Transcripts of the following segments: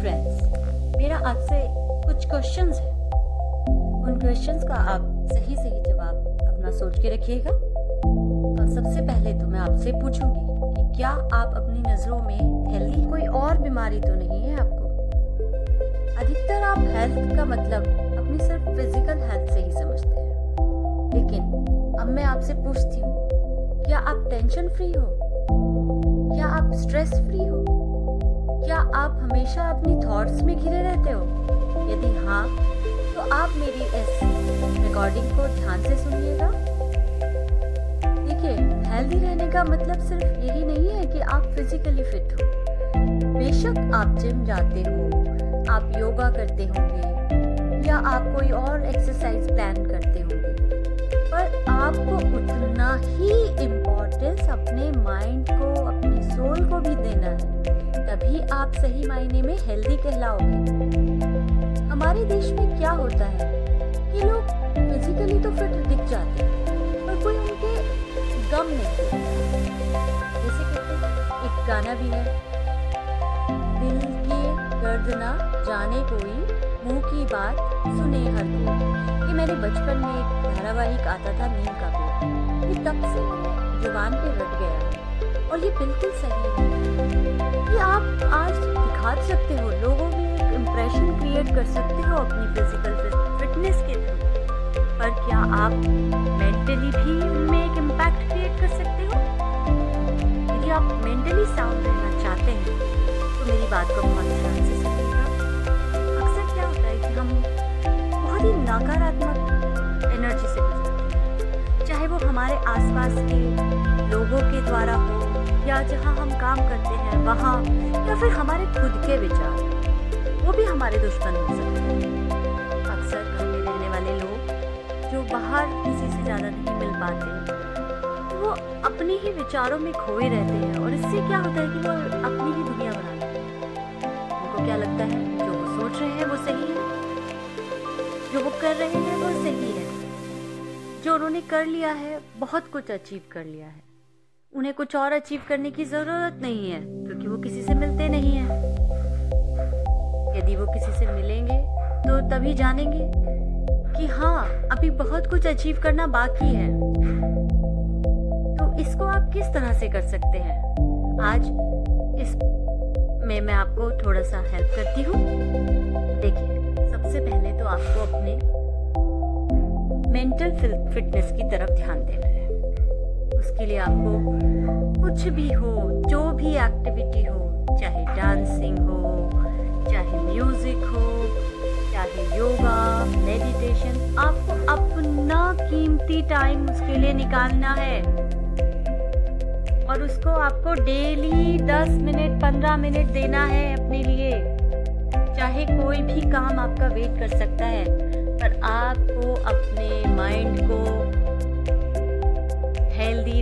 Friends मेरा आपसे कुछ क्वेश्चंस हैं। उन क्वेश्चंस का आप सही सही जवाब अपना सोच के रखिएगा। और सबसे पहले तो मैं आपसे पूछूँगी कि क्या आप अपनी नज़रों में हेल्दी कोई और बीमारी तो नहीं है आपको? अधिकतर आप हेल्थ का मतलब अपनी सिर्फ़ फ़िज़िकल हेल्थ से ही समझते हैं। लेकिन अब मैं आपसे पूछती हूँ, क्या आप टेंशन फ्री हो? क्या आप स्ट्रेस फ्री हो? क्या आप हमेशा अपनी थॉट्स में घिरे रहते हो? यदि हाँ तो आप मेरी इस रिकॉर्डिंग को ध्यान से सुनिएगा। देखिए हेल्दी रहने का मतलब सिर्फ़ यही नहीं है कि आप फिजिकली फिट हो। बेशक आप जिम जाते हो, आप योगा करते होंगे, या आप कोई और एक्सरसाइज प्लान करते होंगे, पर आपको उतना ही इम्पोर्टेंस अपने माइंड को, अपनी सोल को तभी आप सही मायने में हेल्दी कहलाओगे। हमारे देश में क्या होता है कि लोग फिजिकली तो फिट दिख जाते हैं, पर कोई उनके गम नहीं जैसे कहते एक गाना भी है, दिल के दर्द ना जाने कोई, मुँह की बात सुने हर कोई। ये मेरे बचपन में एक धारावाहिक आता था नीम का पेड़। ये तब से ज़ुबान पे रट गया और ये बिल्कुल सही है। सकते हो, लोगों में एक इम्प्रेशन क्रिएट कर सकते हो अपनी फ़िज़िकल फिटनेस के थ्रू पर क्या आप मेंटली भी उनमें एक इम्पैक्ट क्रिएट कर सकते हो? यदि आप मेंटली साउंड रहना चाहते हैं तो मेरी बात को बहुत ध्यान से सुनिएगा। अक्सर क्या होता है कि हम बहुत ही नकारात्मक एनर्जी से गुजरते हैं। चाहे वो हमारे आसपास के लोगों के द्वारा हो या जहाँ हम काम करते हैं, वहाँ, या फिर हमारे खुद के विचार, वो भी हमारे दुश्मन हो सकते हैं। अक्सर घर में रहने वाले लोग, जो बाहर किसी से ज़्यादा नहीं मिल पाते, वो अपने ही विचारों में खोए रहते हैं और इससे क्या होता है कि वो अपनी ही दुनिया बना लेते हैं। उनको क्या लगता है? जो वो सोच रहे हैं, वो सही है? जो वो कर रहे हैं, वो सही है? जो उन्होंने कर लिया है, बहुत कुछ अचीव कर लिया है। उन्हें कुछ और अचीव करने की ज़रूरत नहीं है, क्योंकि वो किसी से मिलते नहीं हैं। यदि वो किसी से मिलेंगे तो तभी जानेंगे कि हाँ अभी बहुत कुछ अचीव करना बाकी है। तो इसको आप किस तरह से कर सकते हैं? आज इस में मैं आपको थोड़ा सा हेल्प करती हूँ। देखिए, सबसे पहले तो आपको अपने मेंटल फिटनेस की तरफ़ ध्यान देना है। उसके लिए आपको कुछ भी हो, जो भी एक्टिविटी हो, चाहे डांसिंग हो, चाहे म्यूज़िक हो, चाहे योगा मेडिटेशन आपको अपना कीमती टाइम उसके लिए निकालना है। और उसको आपको डेली 10 मिनट 15 मिनट देना है अपने लिए। चाहे कोई भी काम आपका वेट कर सकता है।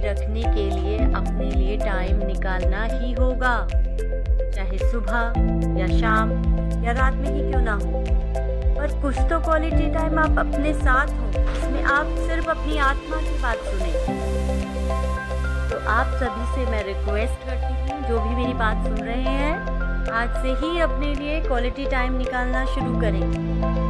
रखने के लिए अपने लिए टाइम निकालना ही होगा। चाहे सुबह या शाम या रात में ही क्यों ना हो। पर कुछ तो क्वालिटी टाइम आप अपने साथ हो इसमें आप सिर्फ़ अपनी आत्मा की बात सुने। तो आप सभी से मैं रिक्वेस्ट करती हूँ, जो भी मेरी बात सुन रहे हैं, आज से ही अपने लिए क्वालिटी टाइम निकालना शुरू करें।